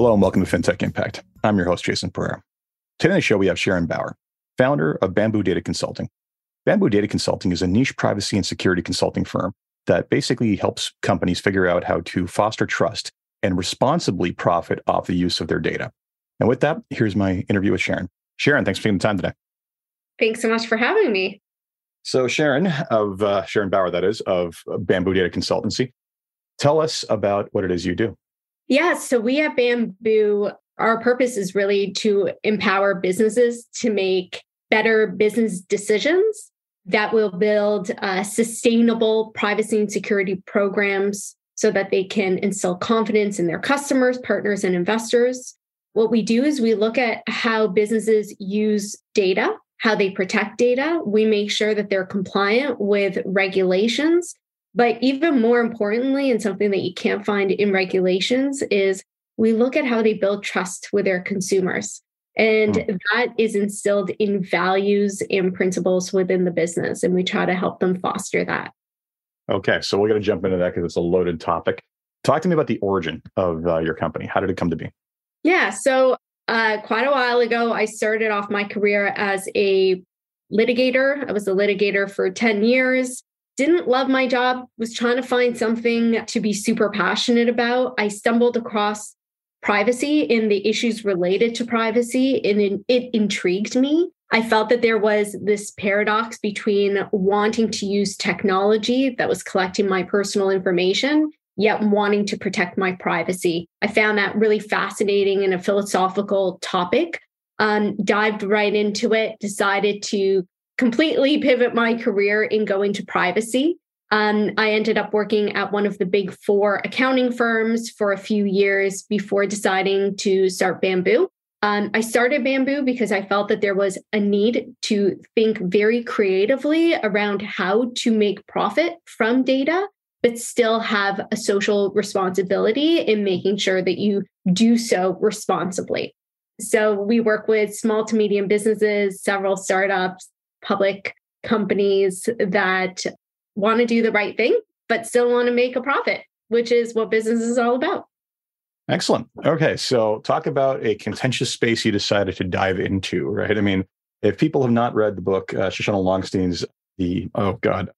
Hello and welcome to FinTech Impact. I'm your host, Jason Pereira. Today on the show, we have Sharon Bauer, founder of Bamboo Data Consulting. Bamboo Data Consulting is a niche privacy and security consulting firm that basically helps companies figure out how to foster trust and responsibly profit off the use of their data. And with that, here's my interview with Sharon. Sharon, thanks for taking the time today. Thanks so much for having me. So, Sharon, of uh, Sharon Bauer, that is, of Bamboo Data Consultancy, tell us about what it is you do. Yeah, so we at Bamboo, our purpose is really to empower businesses to make better business decisions that will build uh, sustainable privacy and security programs so that they can instill confidence in their customers, partners, and investors. What we do is we look at how businesses use data, how they protect data. We make sure that they're compliant with regulations but even more importantly, and something that you can't find in regulations, is we look at how they build trust with their consumers. And mm. that is instilled in values and principles within the business. And we try to help them foster that. Okay. So we're going to jump into that because it's a loaded topic. Talk to me about the origin of uh, your company. How did it come to be? Yeah. So, uh, quite a while ago, I started off my career as a litigator. I was a litigator for 10 years didn't love my job, was trying to find something to be super passionate about. I stumbled across privacy and the issues related to privacy, and it, intrigued me. I felt that there was this paradox between wanting to use technology that was collecting my personal information, yet wanting to protect my privacy. I found that really fascinating and a philosophical topic. Um, dived right into it, decided to completely pivot my career in going to privacy. Um, I ended up working at one of the big four accounting firms for a few years before deciding to start Bamboo. Um, I started Bamboo because I felt that there was a need to think very creatively around how to make profit from data, but still have a social responsibility in making sure that you do so responsibly. So we work with small to medium businesses, several startups, public companies that want to do the right thing, but still want to make a profit, which is what business is all about. Excellent. Okay. So, talk about a contentious space you decided to dive into, right? I mean, if people have not read the book, uh, Shoshana Longstein's The, oh God,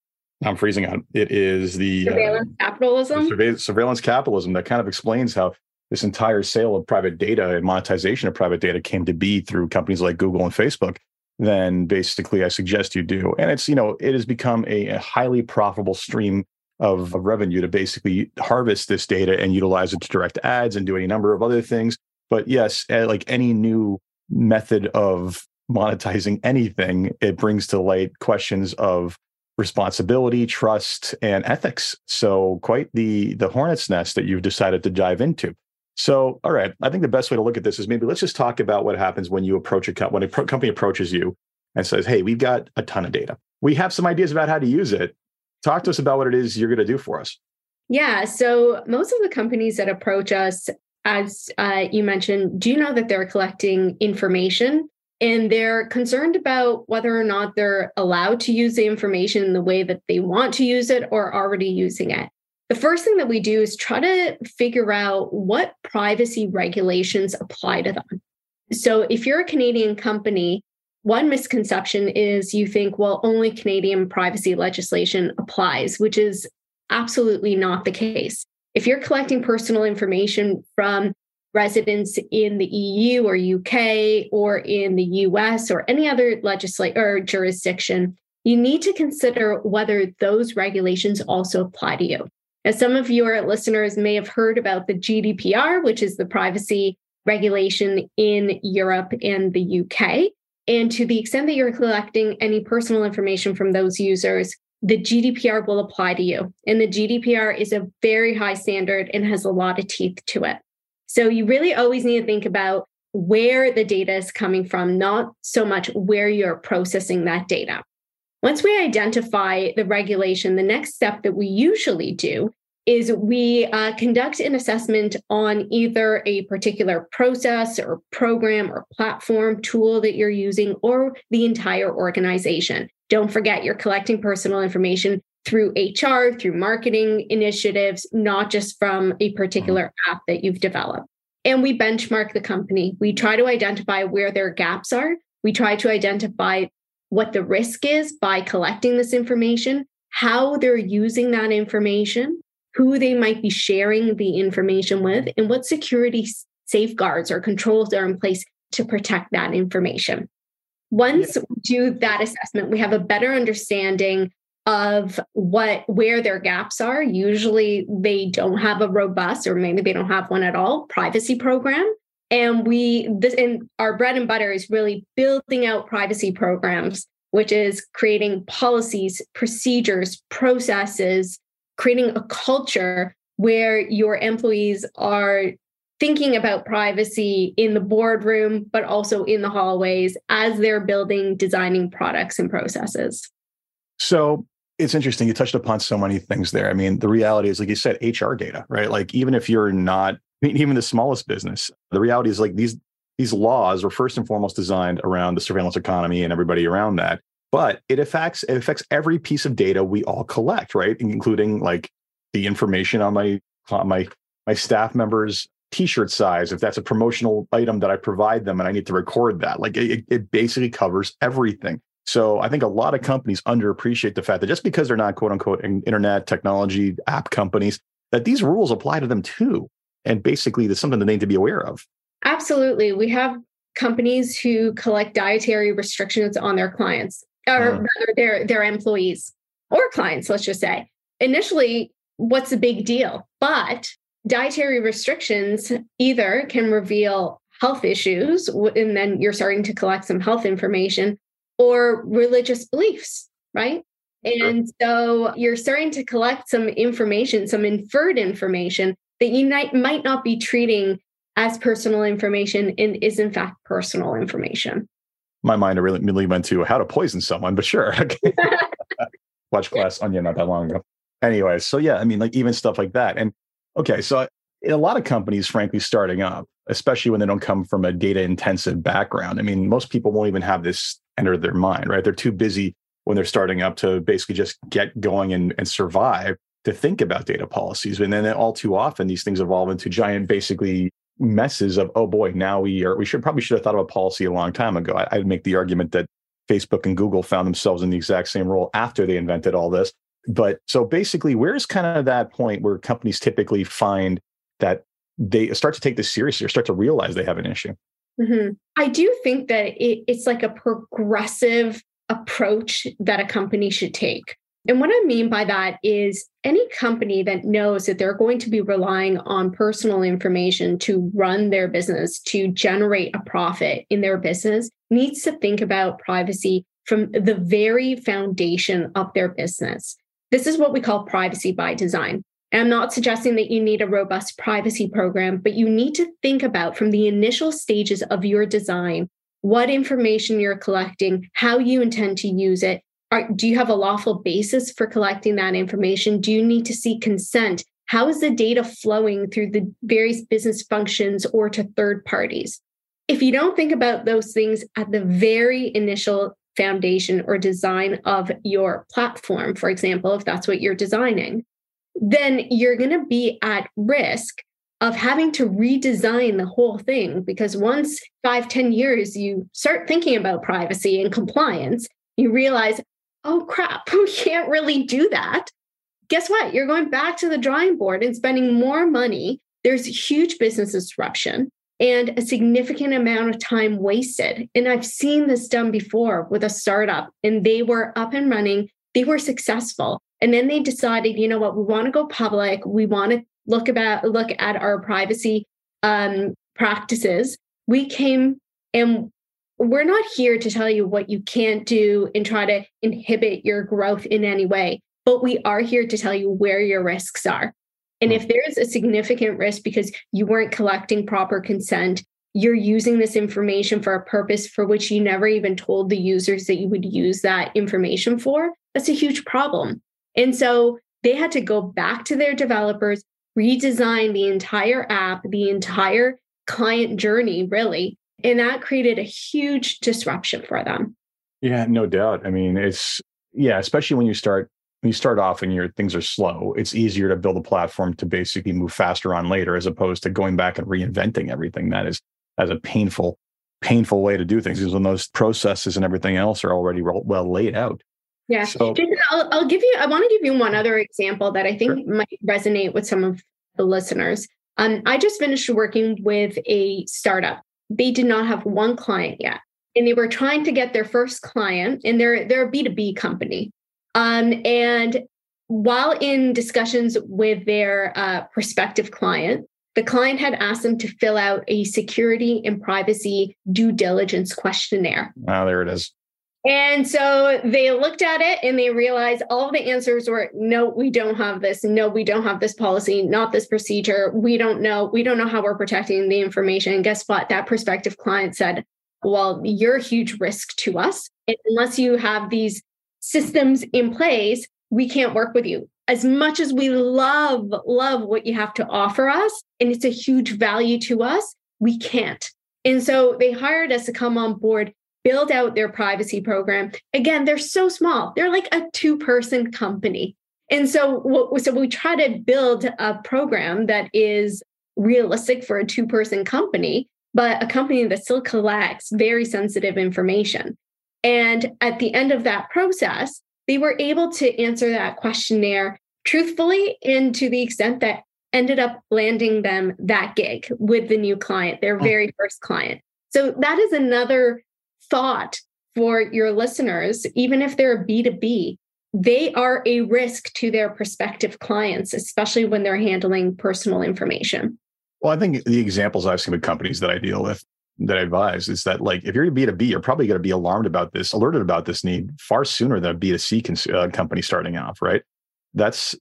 I'm freezing out. It is the uh, surveillance uh, capitalism. Surveillance, surveillance capitalism that kind of explains how this entire sale of private data and monetization of private data came to be through companies like Google and Facebook then basically I suggest you do. And it's, you know, it has become a, a highly profitable stream of, of revenue to basically harvest this data and utilize it to direct ads and do any number of other things. But yes, like any new method of monetizing anything, it brings to light questions of responsibility, trust, and ethics. So quite the the hornet's nest that you've decided to dive into. So, all right, I think the best way to look at this is maybe let's just talk about what happens when you approach a when a pro- company approaches you and says, "Hey, we've got a ton of data. We have some ideas about how to use it. Talk to us about what it is you're going to do for us." Yeah, so most of the companies that approach us, as uh, you mentioned, do you know that they're collecting information and they're concerned about whether or not they're allowed to use the information in the way that they want to use it or already using it the first thing that we do is try to figure out what privacy regulations apply to them. So if you're a Canadian company, one misconception is you think, well, only Canadian privacy legislation applies, which is absolutely not the case. If you're collecting personal information from residents in the EU or UK or in the US or any other legislate or jurisdiction, you need to consider whether those regulations also apply to you. Now, some of your listeners may have heard about the GDPR, which is the privacy regulation in Europe and the UK. And to the extent that you're collecting any personal information from those users, the GDPR will apply to you. And the GDPR is a very high standard and has a lot of teeth to it. So you really always need to think about where the data is coming from, not so much where you're processing that data. Once we identify the regulation, the next step that we usually do is we uh, conduct an assessment on either a particular process or program or platform tool that you're using or the entire organization. Don't forget, you're collecting personal information through HR, through marketing initiatives, not just from a particular app that you've developed. and we benchmark the company. We try to identify where their gaps are. We try to identify what the risk is by collecting this information, how they're using that information, who they might be sharing the information with, and what security safeguards or controls are in place to protect that information. Once we do that assessment, we have a better understanding of what where their gaps are. Usually they don't have a robust or maybe they don't have one at all privacy program. And we this and our bread and butter is really building out privacy programs, which is creating policies, procedures, processes, creating a culture where your employees are thinking about privacy in the boardroom, but also in the hallways as they're building, designing products and processes. So it's interesting. You touched upon so many things there. I mean, the reality is, like you said, HR data, right? Like even if you're not, mean, even the smallest business, the reality is like these these laws were first and foremost designed around the surveillance economy and everybody around that. But it affects it affects every piece of data we all collect, right? Including like the information on my my my staff members t-shirt size if that's a promotional item that i provide them and i need to record that like it, it basically covers everything so I think a lot of companies underappreciate the fact that just because they're not quote unquote internet technology app companies, that these rules apply to them too. And basically, there's something that they need to be aware of. Absolutely. We have companies who collect dietary restrictions on their clients or uh, rather their, their employees or clients, let's just say. Initially, what's the big deal? But dietary restrictions either can reveal health issues, and then you're starting to collect some health information, or religious beliefs, right? And so you're starting to collect some information, some inferred information that you might, might not be treating as personal information and is in fact personal information. My mind really went to how to poison someone, but sure. Watch Glass Onion not that long ago. Anyway, so yeah, I mean, like even stuff like that. And okay, so a lot of companies, frankly, starting up, especially when they don't come from a data intensive background. I mean, most people won't even have this enter their mind, right? They're too busy when they're starting up to basically just get going and, and survive to think about data policies. And then all too often, these things evolve into giant, basically messes of, oh boy, now we are, we should probably should have thought of a policy a long time ago. I, I'd make the argument that Facebook and Google found themselves in the exact same role after they invented all this. But so basically, where's kind of that point where companies typically find that they start to take this seriously or start to realize they have an issue? Mm-hmm. I do think that it, it's like a progressive approach that a company should take. And what I mean by that is any company that knows that they're going to be relying on personal information to run their business, to generate a profit in their business, needs to think about privacy from the very foundation of their business. This is what we call privacy by design. And I'm not suggesting that you need a robust privacy program, but you need to think about from the initial stages of your design what information you're collecting, how you intend to use it. Are, do you have a lawful basis for collecting that information? Do you need to seek consent? How is the data flowing through the various business functions or to third parties? If you don't think about those things at the very initial foundation or design of your platform, for example, if that's what you're designing, then you're going to be at risk of having to redesign the whole thing because once five, ten years you start thinking about privacy and compliance, you realize, oh crap, we can't really do that. Guess what? You're going back to the drawing board and spending more money. There's huge business disruption and a significant amount of time wasted. And I've seen this done before with a startup, and they were up and running, they were successful. And then they decided, you know what, we want to go public. We want to look about look at our privacy um, practices. We came and we're not here to tell you what you can't do and try to inhibit your growth in any way, but we are here to tell you where your risks are. And hmm. if there is a significant risk because you weren't collecting proper consent, you're using this information for a purpose for which you never even told the users that you would use that information for, that's a huge problem. And so they had to go back to their developers, redesign the entire app, the entire client journey, really. And that created a huge disruption for them. Yeah, no doubt. I mean, it's, yeah, especially when you start when you start off and your things are slow, it's easier to build a platform to basically move faster on later, as opposed to going back and reinventing everything. That is as a painful, painful way to do things because when those processes and everything else are already well laid out. Yeah. So, Jason, I'll, I'll give you, I want to give you one other example that I think sure. might resonate with some of the listeners. Um, I just finished working with a startup. They did not have one client yet. And they were trying to get their first client, and they're they're a B2B company. Um, and while in discussions with their uh, prospective client, the client had asked them to fill out a security and privacy due diligence questionnaire. Ah, there it is. And so they looked at it and they realized all the answers were no, we don't have this. No, we don't have this policy, not this procedure. We don't know. We don't know how we're protecting the information. And guess what? That prospective client said, well, you're a huge risk to us. And unless you have these systems in place, we can't work with you. As much as we love, love what you have to offer us, and it's a huge value to us, we can't. And so they hired us to come on board, build out their privacy program. Again, they're so small, they're like a two person company. And so, so we try to build a program that is realistic for a two person company, but a company that still collects very sensitive information. And at the end of that process, they were able to answer that questionnaire truthfully and to the extent that ended up landing them that gig with the new client, their hmm. very first client. So that is another thought for your listeners, even if they're B2B, they are a risk to their prospective clients, especially when they're handling personal information. Well, I think the examples I've seen with companies that I deal with that I advise is that like if you're a B2B, you're probably going to be alarmed about this, alerted about this need far sooner than a B2C cons- uh, company starting off, right? That's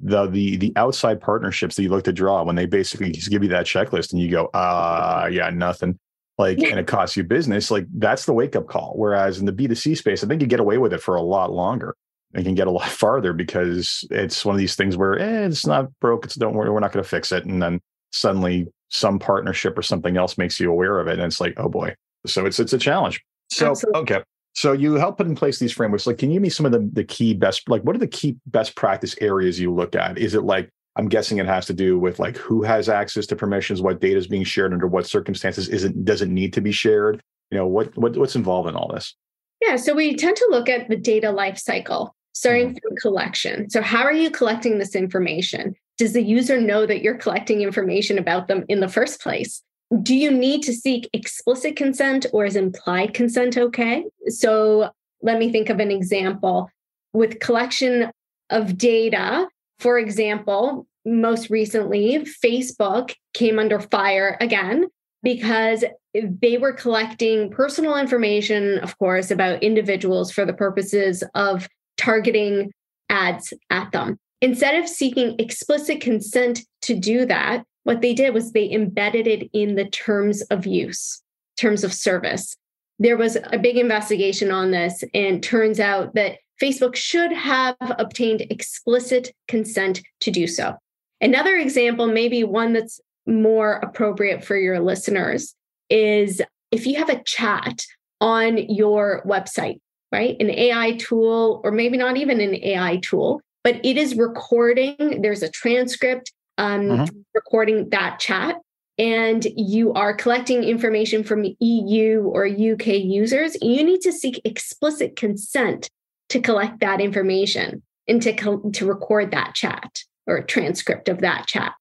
the the the outside partnerships that you look to draw when they basically just give you that checklist and you go, ah, uh, yeah, nothing. Like, and it costs you business. Like that's the wake up call. Whereas in the B2C space, I think you get away with it for a lot longer and can get a lot farther because it's one of these things where eh, it's not broke. It's don't worry, we're not going to fix it. And then suddenly some partnership or something else makes you aware of it and it's like oh boy so it's it's a challenge so Absolutely. okay so you help put in place these frameworks like can you give me some of the, the key best like what are the key best practice areas you look at is it like i'm guessing it has to do with like who has access to permissions what data is being shared under what circumstances isn't doesn't need to be shared you know what, what what's involved in all this yeah so we tend to look at the data life cycle starting mm-hmm. from collection so how are you collecting this information does the user know that you're collecting information about them in the first place? Do you need to seek explicit consent or is implied consent okay? So let me think of an example. With collection of data, for example, most recently, Facebook came under fire again because they were collecting personal information, of course, about individuals for the purposes of targeting ads at them. Instead of seeking explicit consent to do that, what they did was they embedded it in the terms of use, terms of service. There was a big investigation on this, and turns out that Facebook should have obtained explicit consent to do so. Another example, maybe one that's more appropriate for your listeners, is if you have a chat on your website, right? An AI tool, or maybe not even an AI tool, but it is recording. There's a transcript um, mm-hmm. recording that chat, and you are collecting information from EU or UK users. You need to seek explicit consent to collect that information and to, co- to record that chat or transcript of that chat.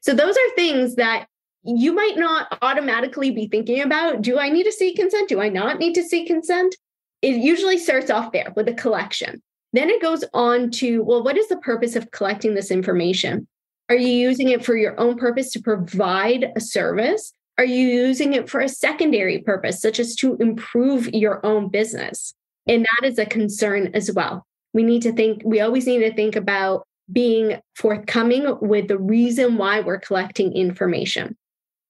So, those are things that you might not automatically be thinking about. Do I need to seek consent? Do I not need to seek consent? It usually starts off there with a collection. Then it goes on to, well, what is the purpose of collecting this information? Are you using it for your own purpose to provide a service? Are you using it for a secondary purpose, such as to improve your own business? And that is a concern as well. We need to think, we always need to think about being forthcoming with the reason why we're collecting information.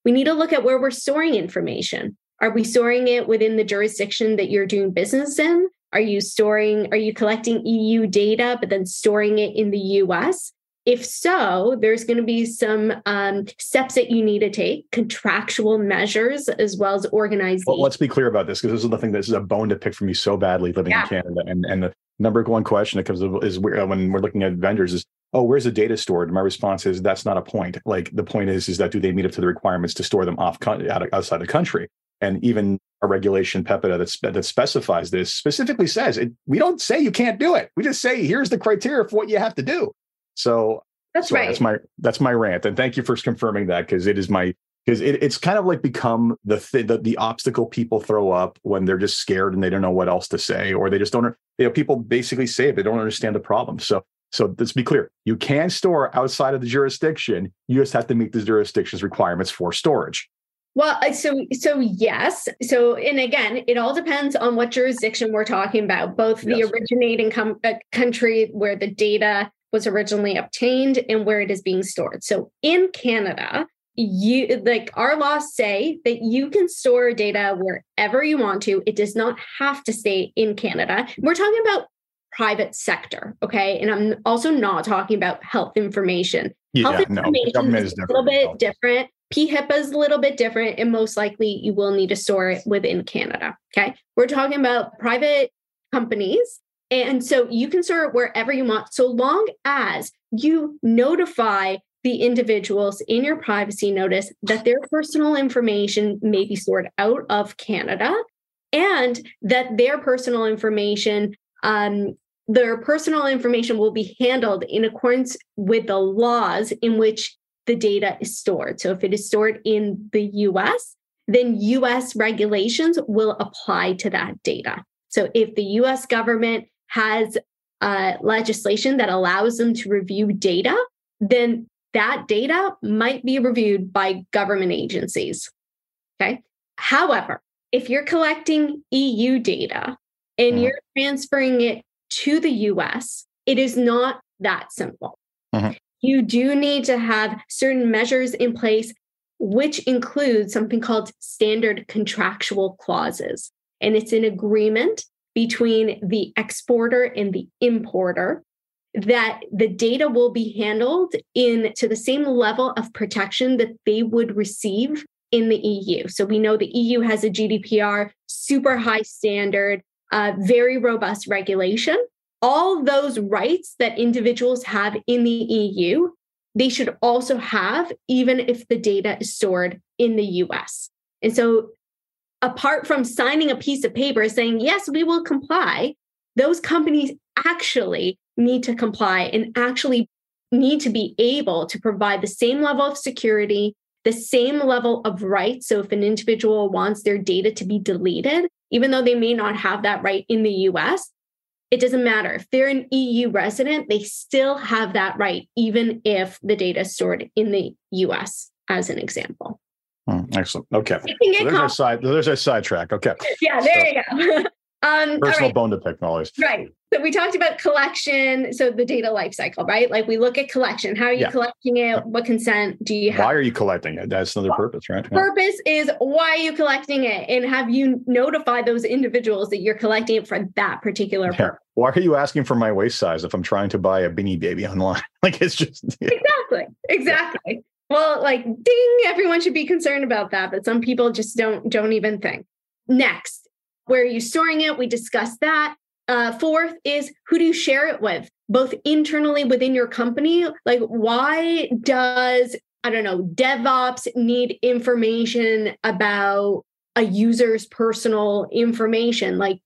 We need to look at where we're storing information. Are we storing it within the jurisdiction that you're doing business in? Are you storing, are you collecting EU data, but then storing it in the US? If so, there's going to be some um, steps that you need to take, contractual measures, as well as organizing. Well, let's be clear about this because this is the thing. This is a bone to pick for me so badly living yeah. in Canada, and and the, number one question that comes up is when we're looking at vendors is, oh, where's the data stored? And my response is that's not a point. Like the point is, is that do they meet up to the requirements to store them off outside the country? And even a regulation PIPEDA that, that specifies this specifically says it, we don't say you can't do it. We just say here's the criteria for what you have to do. So that's so right. That's my that's my rant, and thank you for confirming that because it is my because it, it's kind of like become the, th- the, the obstacle people throw up when they're just scared and they don't know what else to say, or they just don't. You know, people basically say it, they don't understand the problem. So so let's be clear: you can store outside of the jurisdiction. You just have to meet the jurisdiction's requirements for storage. Well, so so yes. So and again, it all depends on what jurisdiction we're talking about. Both yes. the originating com- uh, country where the data was originally obtained and where it is being stored. So in Canada, you like our laws say that you can store data wherever you want to. It does not have to stay in Canada. We're talking about private sector, okay? And I'm also not talking about health information. Yeah, health information no, is, is a little bit different. PHIPA is a little bit different, and most likely you will need to store it within Canada. Okay. We're talking about private companies. And so you can store it wherever you want, so long as you notify the individuals in your privacy notice that their personal information may be stored out of Canada and that their personal information um, their personal information will be handled in accordance with the laws in which the data is stored. So if it is stored in the US, then US regulations will apply to that data. So if the US government has uh, legislation that allows them to review data, then that data might be reviewed by government agencies. Okay. However, if you're collecting EU data and mm-hmm. you're transferring it to the US, it is not that simple. Mm-hmm. You do need to have certain measures in place, which include something called standard contractual clauses. And it's an agreement between the exporter and the importer that the data will be handled in to the same level of protection that they would receive in the EU. So we know the EU has a GDPR, super high standard, uh, very robust regulation. All those rights that individuals have in the EU, they should also have, even if the data is stored in the US. And so, apart from signing a piece of paper saying, yes, we will comply, those companies actually need to comply and actually need to be able to provide the same level of security, the same level of rights. So if an individual wants their data to be deleted, even though they may not have that right in the US, it doesn't matter. If they're an EU resident, they still have that right, even if the data is stored in the US, as an example. Hmm, excellent. Okay. So there's our side. There's our sidetrack. Okay. Yeah, there so, you go. Um, Personal right. bone to pick, knowledge. Right. So we talked about collection. So the data life cycle, right? Like we look at collection. How are you yeah. collecting it? What consent do you have? Why are you collecting it? That's another purpose, right? Yeah. Purpose is why are you collecting it? And have you notified those individuals that you're collecting it for that particular yeah. purpose? Why are you asking for my waist size if I'm trying to buy a beanie baby online? like it's just Exactly. Exactly. Well, like ding, everyone should be concerned about that, but some people just don't don't even think. Next, where are you storing it? We discussed that. Uh, fourth is who do you share it with, both internally within your company? Like, why does, I don't know, DevOps need information about a user's personal information? Like,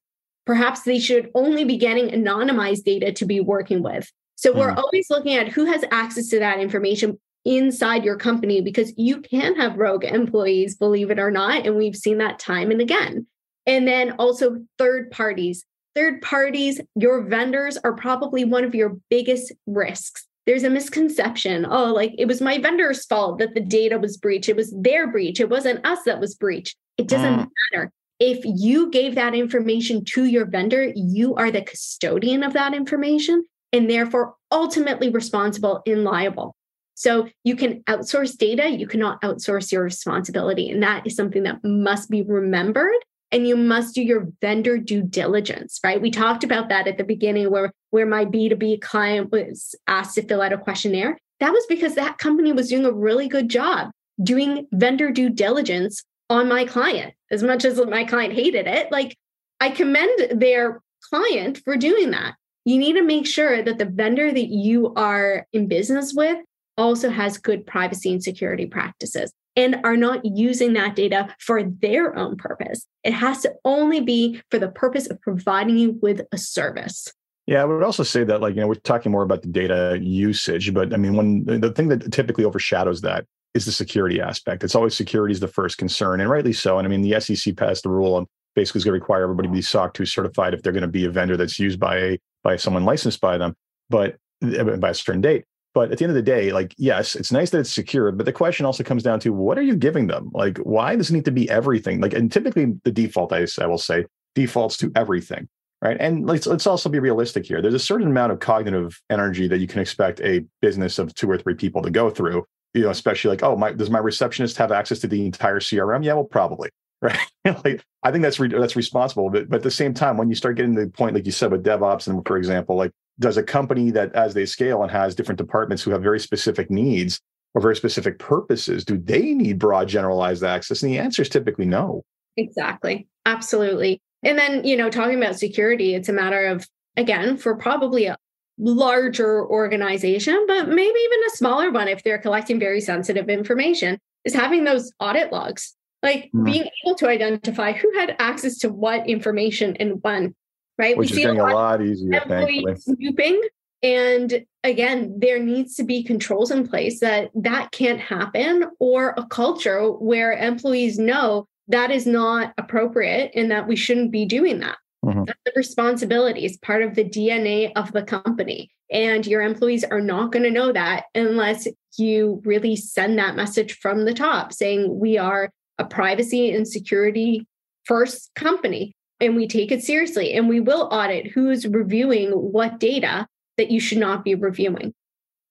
perhaps they should only be getting anonymized data to be working with. So, mm. we're hmm. always looking at who has access to that information inside your company because you can have rogue employees, believe it or not. And we've seen that time and again. And then also third parties. Third parties, your vendors are probably one of your biggest risks. There's a misconception. Oh, like it was my vendor's fault that the data was breached. It was their breach. It wasn't us that was breached. It doesn't mm. matter. If you gave that information to your vendor, you are the custodian of that information and therefore ultimately responsible and liable. So you can outsource data, you cannot outsource your responsibility. And that is something that must be remembered and you must do your vendor due diligence, right? We talked about that at the beginning where, where my B2B client was asked to fill out a questionnaire. That was because that company was doing a really good job doing vendor due diligence on my client. As much as my client hated it, like I commend their client for doing that. you need to make sure that the vendor that you are in business with also has good privacy and security practices and are not using that data for their own purpose. It has to only be for the purpose of providing you with a service. Yeah, I would also say that, like, you know, we're talking more about the data usage, but I mean, when the thing that typically overshadows that is the security aspect. It's always security is the first concern, and rightly so. And I mean, the SEC passed the rule on basically is going to require everybody to be SOC 2 certified if they're going to be a vendor that's used by by someone licensed by them, but uh, by a certain date. But at the end of the day, like, yes, it's nice that it's secure, but the question also comes down to what are you giving them? Like, why does it need to be everything? Like, and typically the default, I, I will say, defaults to everything, right? And let's let's also be realistic here. There's a certain amount of cognitive energy that you can expect a business of two or three people to go through. You know, especially like, oh, my does my receptionist have access to the entire CRM? Yeah, well, probably, right? like, I think that's re- that's responsible. But but at the same time, when you start getting to the point, like you said with DevOps, and for example, like does a company that as they scale and has different departments who have very specific needs or very specific purposes do they need broad generalized access? And the answer is typically no. Exactly. Absolutely. And then you know talking about security it's a matter of again for probably a larger organization but maybe even a smaller one if they're collecting very sensitive information is having those audit logs. Like mm-hmm. being able to identify who had access to what information and when right? Which we is getting a lot, easier, thankfully. Snooping. And again, there needs to be controls in place that that can't happen, or a culture where employees know that is not appropriate and that we shouldn't be doing that. Mm-hmm. That's the responsibility. It's part of the DNA of the company. And your employees are not going to know that unless you really send that message from the top saying we are a privacy and security first company and we take it seriously and we will audit who's reviewing what data that you should not be reviewing.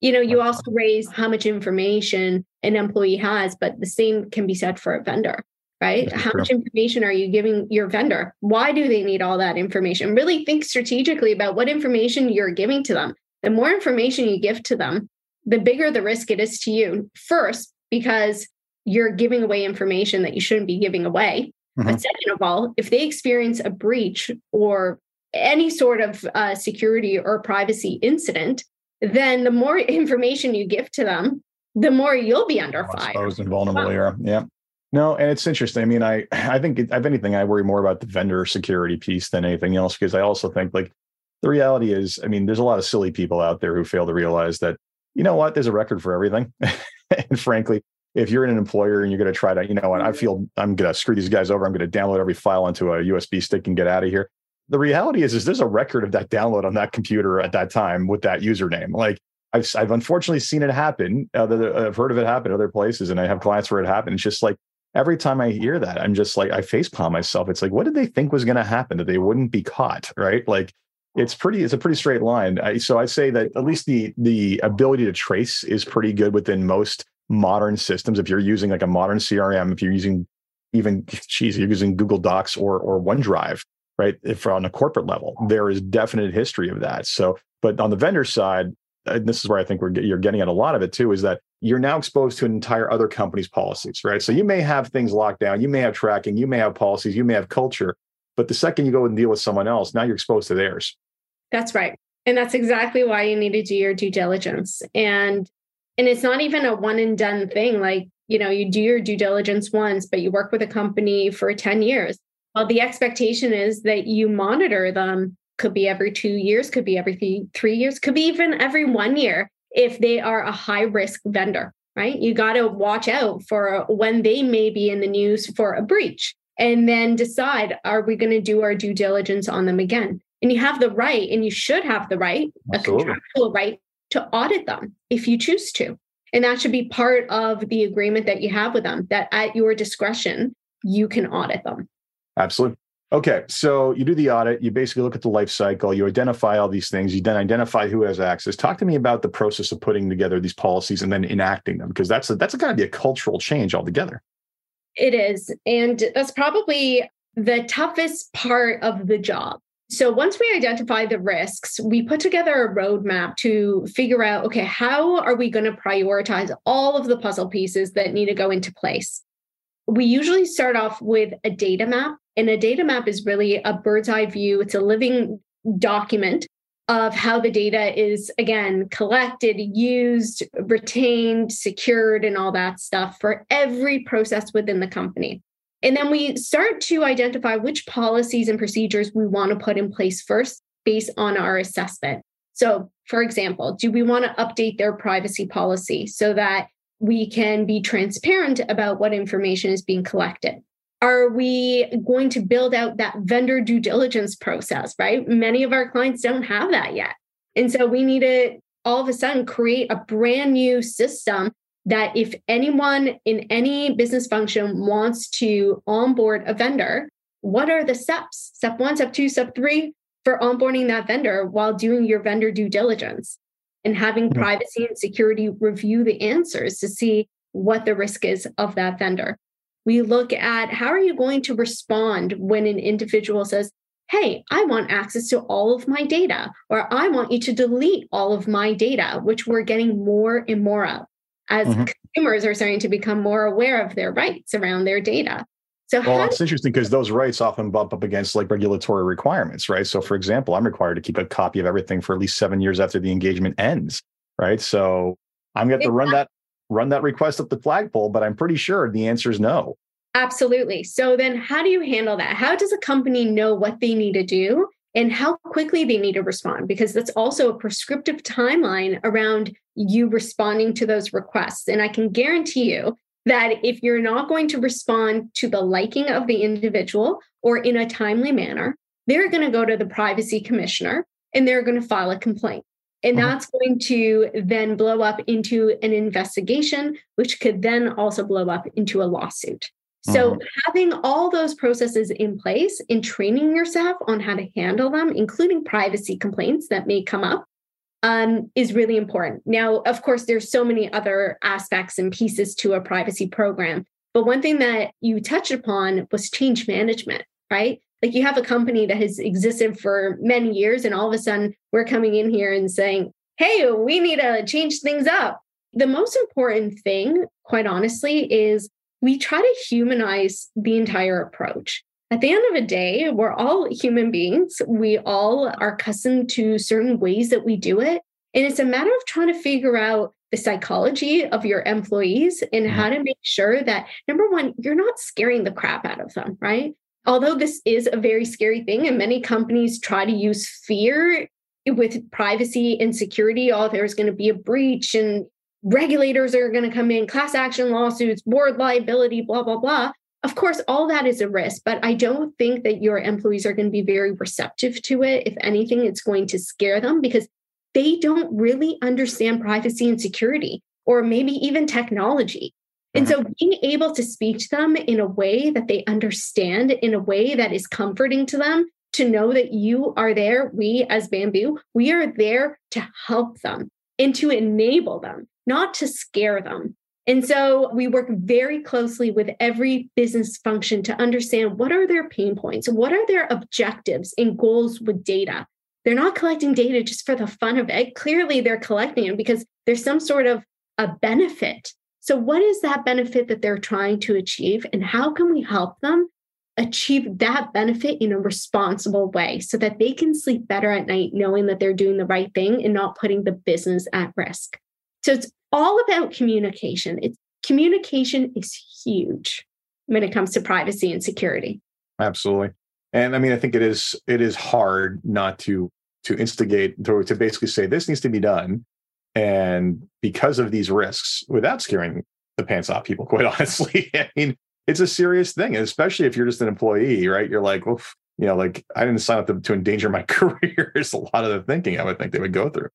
You know, you also raise how much information an employee has, but the same can be said for a vendor, right? That's how true. much information are you giving your vendor? Why do they need all that information? Really think strategically about what information you're giving to them. The more information you give to them, the bigger the risk it is to you. First, because you're giving away information that you shouldn't be giving away. Mm-hmm. But second of all, if they experience a breach or any sort of uh, security or privacy incident, then the more information you give to them, the more you'll be under fire. Exposed and vulnerable here. Yeah. No, and it's interesting. I mean, I I think if anything, I worry more about the vendor security piece than anything else because I also think like the reality is, I mean, there's a lot of silly people out there who fail to realize that you know what, there's a record for everything, and frankly, if you're in an employer and you're going to try to, you know what, I feel I'm going to screw these guys over. I'm going to download every file onto a USB stick and get out of here. The reality is, is there's a record of that download on that computer at that time with that username. Like I've, I've unfortunately seen it happen. Uh, I've heard of it happen other places, and I have clients where it happened. It's just like every time I hear that, I'm just like I facepalm myself. It's like, what did they think was going to happen that they wouldn't be caught? Right? Like it's pretty. It's a pretty straight line. I, so I say that at least the the ability to trace is pretty good within most modern systems, if you're using like a modern CRM, if you're using even geez, you're using Google Docs or or OneDrive, right? If on a corporate level, there is definite history of that. So, but on the vendor side, and this is where I think we're you're getting at a lot of it too, is that you're now exposed to an entire other company's policies, right? So you may have things locked down, you may have tracking, you may have policies, you may have culture, but the second you go and deal with someone else, now you're exposed to theirs. That's right. And that's exactly why you need to do your due diligence. And and it's not even a one and done thing. Like, you know, you do your due diligence once, but you work with a company for 10 years. Well, the expectation is that you monitor them, could be every two years, could be every three years, could be even every one year if they are a high risk vendor, right? You got to watch out for when they may be in the news for a breach and then decide are we going to do our due diligence on them again? And you have the right, and you should have the right, Absolutely. a contractual right to audit them if you choose to. And that should be part of the agreement that you have with them that at your discretion, you can audit them. Absolutely. Okay, so you do the audit, you basically look at the life cycle, you identify all these things, you then identify who has access. Talk to me about the process of putting together these policies and then enacting them, because that's a, that's got to be a cultural change altogether. It is. And that's probably the toughest part of the job so once we identify the risks, we put together a roadmap to figure out okay, how are we going to prioritize all of the puzzle pieces that need to go into place? We usually start off with a data map, and a data map is really a bird's eye view. It's a living document of how the data is again collected, used, retained, secured, and all that stuff for every process within the company. And then we start to identify which policies and procedures we want to put in place first based on our assessment. So, for example, do we want to update their privacy policy so that we can be transparent about what information is being collected? Are we going to build out that vendor due diligence process, right? Many of our clients don't have that yet. And so we need to all of a sudden create a brand new system that if anyone in any business function wants to onboard a vendor, what are the steps? Step one, step two, step three for onboarding that vendor while doing your vendor due diligence and having mm-hmm. privacy and security review the answers to see what the risk is of that vendor. We look at how are you going to respond when an individual says, Hey, I want access to all of my data, or I want you to delete all of my data, which we're getting more and more of as mm-hmm. consumers are starting to become more aware of their rights around their data. So well, how- it's interesting because those rights often bump up against like regulatory requirements, right? So, for example, I'm required to keep a copy of everything for at least seven years after the engagement ends, right? So, I'm going to run that run that request up the flagpole, but I'm pretty sure the answer is no. Absolutely. So then how do you handle that? How does a company know what they need to do and how quickly they need to respond? Because that's also a prescriptive timeline around you responding to those requests. And I can guarantee you that if you're not going to respond to the liking of the individual or in a timely manner, they're going to go to the privacy commissioner and they're going to file a complaint. And uh-huh. that's going to then blow up into an investigation, which could then also blow up into a lawsuit. So, mm-hmm. having all those processes in place and training yourself on how to handle them, including privacy complaints that may come up, um, is really important. Now, of course, there's so many other aspects and pieces to a privacy program. But one thing that you touched upon was change management, right? Like you have a company that has existed for many years, and all of a sudden we're coming in here and saying, hey, we need to change things up. The most important thing, quite honestly, is we try to humanize the entire approach. At the end of the day, we're all human beings. We all are accustomed to certain ways that we do it. And it's a matter of trying to figure out the psychology of your employees and how to make sure that number one, you're not scaring the crap out of them, right? Although this is a very scary thing, and many companies try to use fear with privacy and security. Oh, there's going to be a breach and regulators are going to come in, class action lawsuits, board liability, blah, blah, blah. Of course, all that is a risk, but I don't think that your employees are going to be very receptive to it. If anything, it's going to scare them because they don't really understand privacy and security, or maybe even technology. And so, mm-hmm. being able to speak to them in a way that they understand, in a way that is comforting to them, to know that you are there, we as Bamboo, we are there to help them and to enable them not to scare them. And so we work very closely with every business function to understand what are their pain points, what are their objectives and goals with data. They're not collecting data just for the fun of it. Clearly, they're collecting it because there's some sort of a benefit. So, what is that benefit that they're trying to achieve? And how can we help them achieve that benefit in a responsible way so that they can sleep better at night, knowing that they're doing the right thing and not putting the business at risk? So it's all about communication. It's communication is huge when it comes to privacy and security. Absolutely. And I mean, I think it is it is hard not to to instigate to, to basically say this needs to be done. And because of these risks, without scaring the pants off people, quite honestly. I mean, it's a serious thing, especially if you're just an employee, right? You're like, well, you know, like I didn't sign up to, to endanger my career. Is a lot of the thinking I would think they would go through.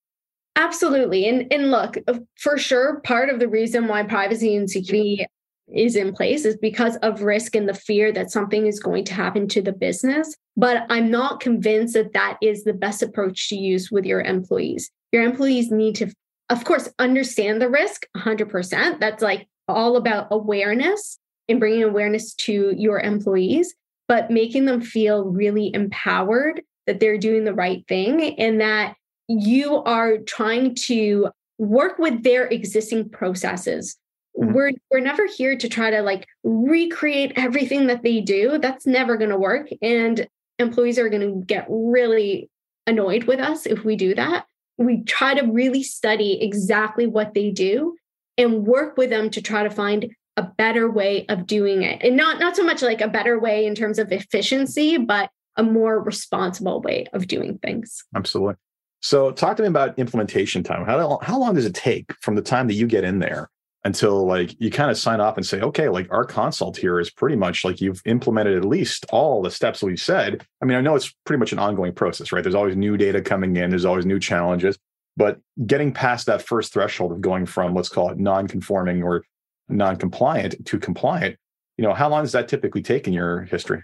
Absolutely. And and look, uh, for sure, part of the reason why privacy and security is in place is because of risk and the fear that something is going to happen to the business. But I'm not convinced that that is the best approach to use with your employees. Your employees need to, of course, understand the risk 100%. That's like all about awareness and bringing awareness to your employees, but making them feel really empowered that they're doing the right thing and that you are trying to work with their existing processes. Mm-hmm. We're we're never here to try to like recreate everything that they do. That's never going to work and employees are going to get really annoyed with us if we do that. We try to really study exactly what they do and work with them to try to find a better way of doing it. And not not so much like a better way in terms of efficiency, but a more responsible way of doing things. Absolutely. So talk to me about implementation time. How, how long does it take from the time that you get in there until like you kind of sign off and say, okay, like our consult here is pretty much like you've implemented at least all the steps we've said. I mean, I know it's pretty much an ongoing process, right? There's always new data coming in, there's always new challenges, but getting past that first threshold of going from let's call it non-conforming or non-compliant to compliant, you know, how long does that typically take in your history?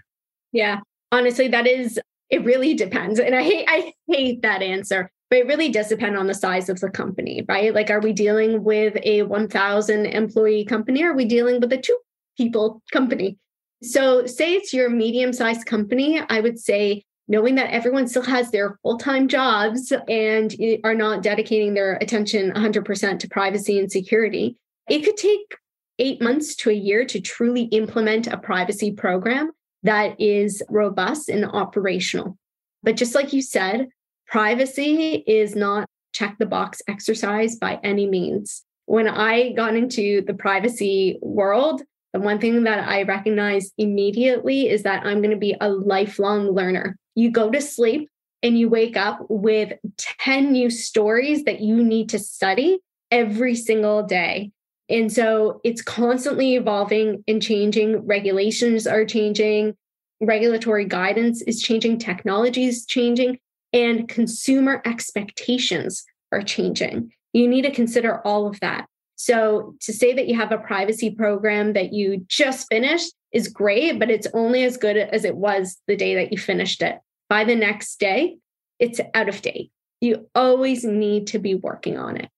Yeah. Honestly, that is it really depends. And I hate I hate that answer but it really does depend on the size of the company, right? Like, are we dealing with a 1,000 employee company? Or are we dealing with a two people company? So, say it's your medium sized company, I would say knowing that everyone still has their full time jobs and are not dedicating their attention 100% to privacy and security, it could take eight months to a year to truly implement a privacy program that is robust and operational. But just like you said, privacy is not check the box exercise by any means. When I got into the privacy world, the one thing that I recognized immediately is that I'm going to be a lifelong learner. You go to sleep and you wake up with 10 new stories that you need to study every single day. And so it's constantly evolving and changing. Regulations are changing, regulatory guidance is changing, technology is changing and consumer expectations are changing. You need to consider all of that. So, to say that you have a privacy program that you just finished is great, but it's only as good as it was the day that you finished it. By the next day, it's out of date. You always need to be working on it.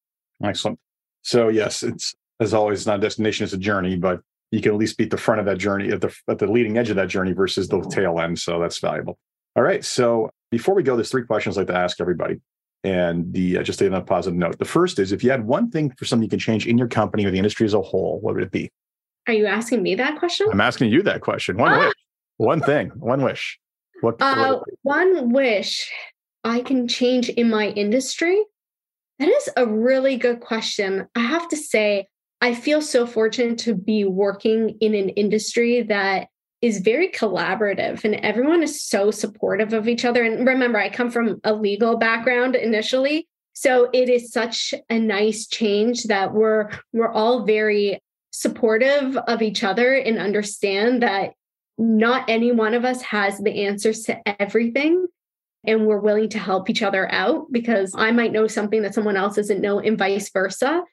Excellent. So, yes, it's as always, it's not a destination, it's a journey, but you can at least beat the front of that journey at the, at the leading edge of that journey versus the tail end. So, that's valuable. All right. So, before we go, there's three questions I'd like to ask everybody. And the uh, just on a positive note. The first is if you had one thing for something you can change in your company or the industry as a whole, what would it be? Are you asking me that question? I'm asking you that question. One ah! wish. One thing. One wish. What, uh, one wish I can change in my industry? That is a really good question. I have to say, I feel so fortunate to be working in an industry that is very collaborative and everyone is so supportive of each other. And remember, I come from a legal background initially. So it is such a nice change that we're we're all very supportive of each other and understand that not any one of us has the answers to everything and we're willing to help each other out because I might know something that someone else doesn't know and vice versa.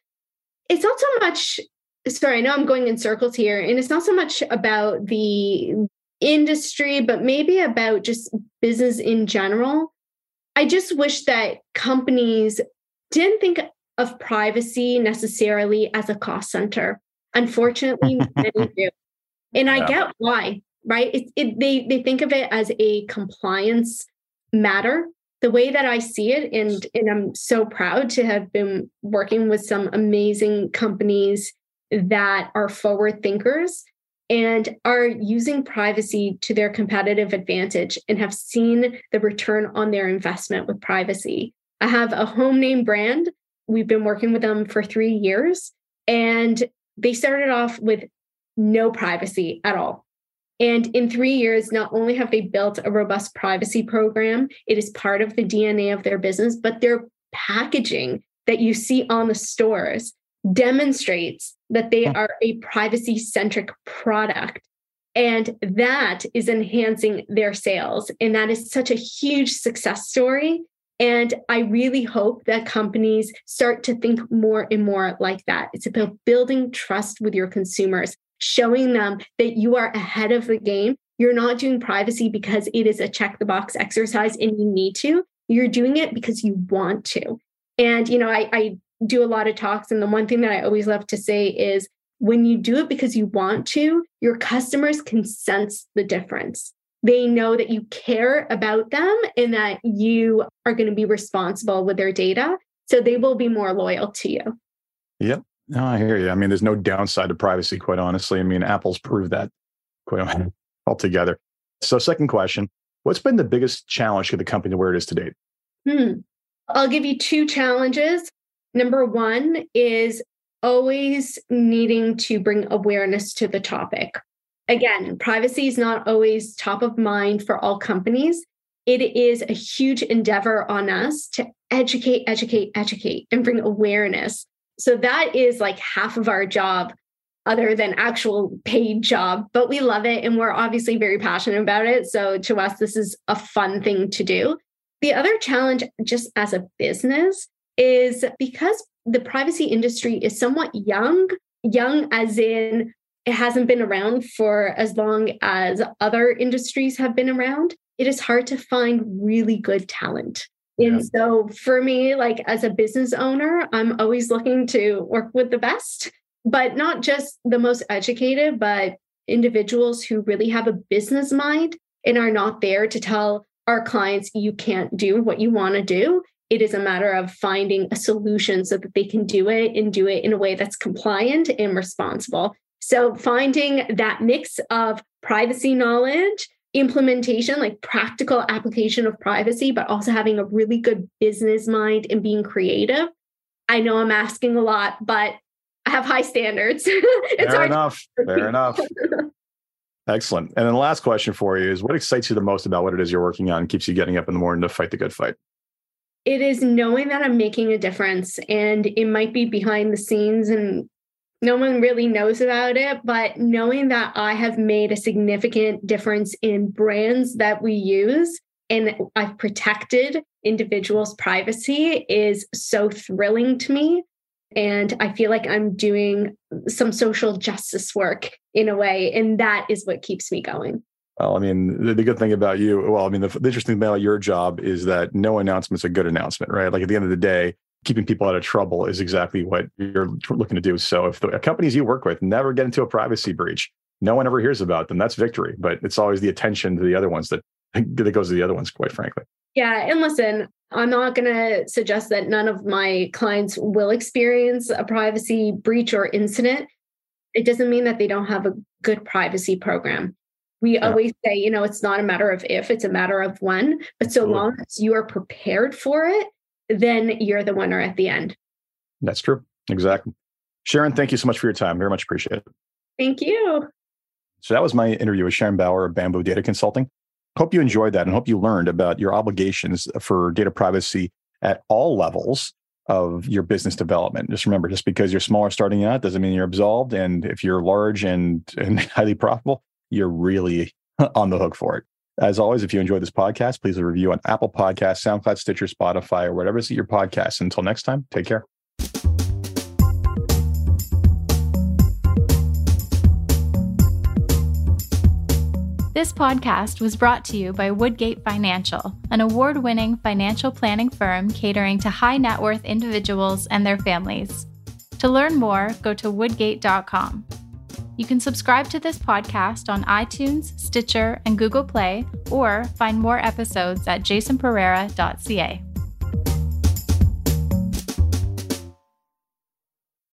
It's not so much sorry, I know I'm going in circles here, and it's not so much about the industry, but maybe about just business in general. I just wish that companies didn't think of privacy necessarily as a cost center. Unfortunately, many do. And I get why, right? It, it, they, they think of it as a compliance matter. The way that I see it, and, and I'm so proud to have been working with some amazing companies that are forward thinkers and are using privacy to their competitive advantage and have seen the return on their investment with privacy. I have a home name brand. We've been working with them for three years, and they started off with no privacy at all. And in three years, not only have they built a robust privacy program, it is part of the DNA of their business, but their packaging that you see on the stores demonstrates that they are a privacy centric product. And that is enhancing their sales. And that is such a huge success story. And I really hope that companies start to think more and more like that. It's about building trust with your consumers, showing them that you are ahead of the game. You're not doing privacy because it is a check the box exercise and you need to. You're doing it because you want to. And, you know, I, I do a lot of talks. And the one thing that I always love to say is when you do it because you want to, your customers can sense the difference. They know that you care about them and that you are going to be responsible with their data. So they will be more loyal to you. Yep. No, I hear you. I mean, there's no downside to privacy, quite honestly. I mean, Apple's proved that quite altogether. So, second question What's been the biggest challenge to the company to where it is today? Hmm. I'll give you two challenges. Number one is always needing to bring awareness to the topic. Again, privacy is not always top of mind for all companies. It is a huge endeavor on us to educate, educate, educate, and bring awareness. So that is like half of our job other than actual paid job, but we love it and we're obviously very passionate about it. So to us, this is a fun thing to do. The other challenge, just as a business, is because the privacy industry is somewhat young, young as in it hasn't been around for as long as other industries have been around. It is hard to find really good talent. Yeah. And so for me, like as a business owner, I'm always looking to work with the best, but not just the most educated, but individuals who really have a business mind and are not there to tell our clients you can't do what you want to do it is a matter of finding a solution so that they can do it and do it in a way that's compliant and responsible. So, finding that mix of privacy knowledge, implementation, like practical application of privacy, but also having a really good business mind and being creative. I know I'm asking a lot, but I have high standards. Fair enough. Fair enough. Excellent. And then the last question for you is what excites you the most about what it is you're working on, keeps you getting up in the morning to fight the good fight? it is knowing that I'm making a difference and it might be behind the scenes and no one really knows about it, but knowing that I have made a significant difference in brands that we use and I've protected individuals' privacy is so thrilling to me. And I feel like I'm doing some social justice work in a way. And that is what keeps me going. Well, I mean, the, the, good thing about you, well, I mean, the, the, interesting thing about your job is that no announcement's a good announcement, right? Like at the end of the day, keeping people out of trouble is exactly what you're looking to do. So if the companies you work with never get into a privacy breach, no one ever hears about them. That's victory. But it's always the attention to the other ones that that goes to the other ones, quite frankly. Yeah, and listen, I'm not going to suggest that none of my clients will experience a privacy breach or incident. It doesn't mean that they don't have a good privacy program. We yeah. always say, you know, it's not a matter of if, it's a matter of when. But so Absolutely. long as you are prepared for it, then you're the winner at the end. That's true. Exactly. Sharon, thank you so much for your time. Very much appreciate it. Thank you. So that was my interview with Sharon Bauer of Bamboo Data Consulting. Hope you enjoyed that and hope you learned about your obligations for data privacy at all levels of your business development. Just remember, just because you're smaller starting out doesn't mean you're absolved. And if you're large and, and highly profitable, you're really on the hook for it. As always, if you enjoyed this podcast, please review on Apple Podcasts, SoundCloud, Stitcher, Spotify, or whatever is your podcast. Until next time, take care. This podcast was brought to you by Woodgate Financial, an award winning financial planning firm catering to high net worth individuals and their families. To learn more, go to woodgate.com. You can subscribe to this podcast on iTunes, Stitcher, and Google Play, or find more episodes at jasonpereira.ca.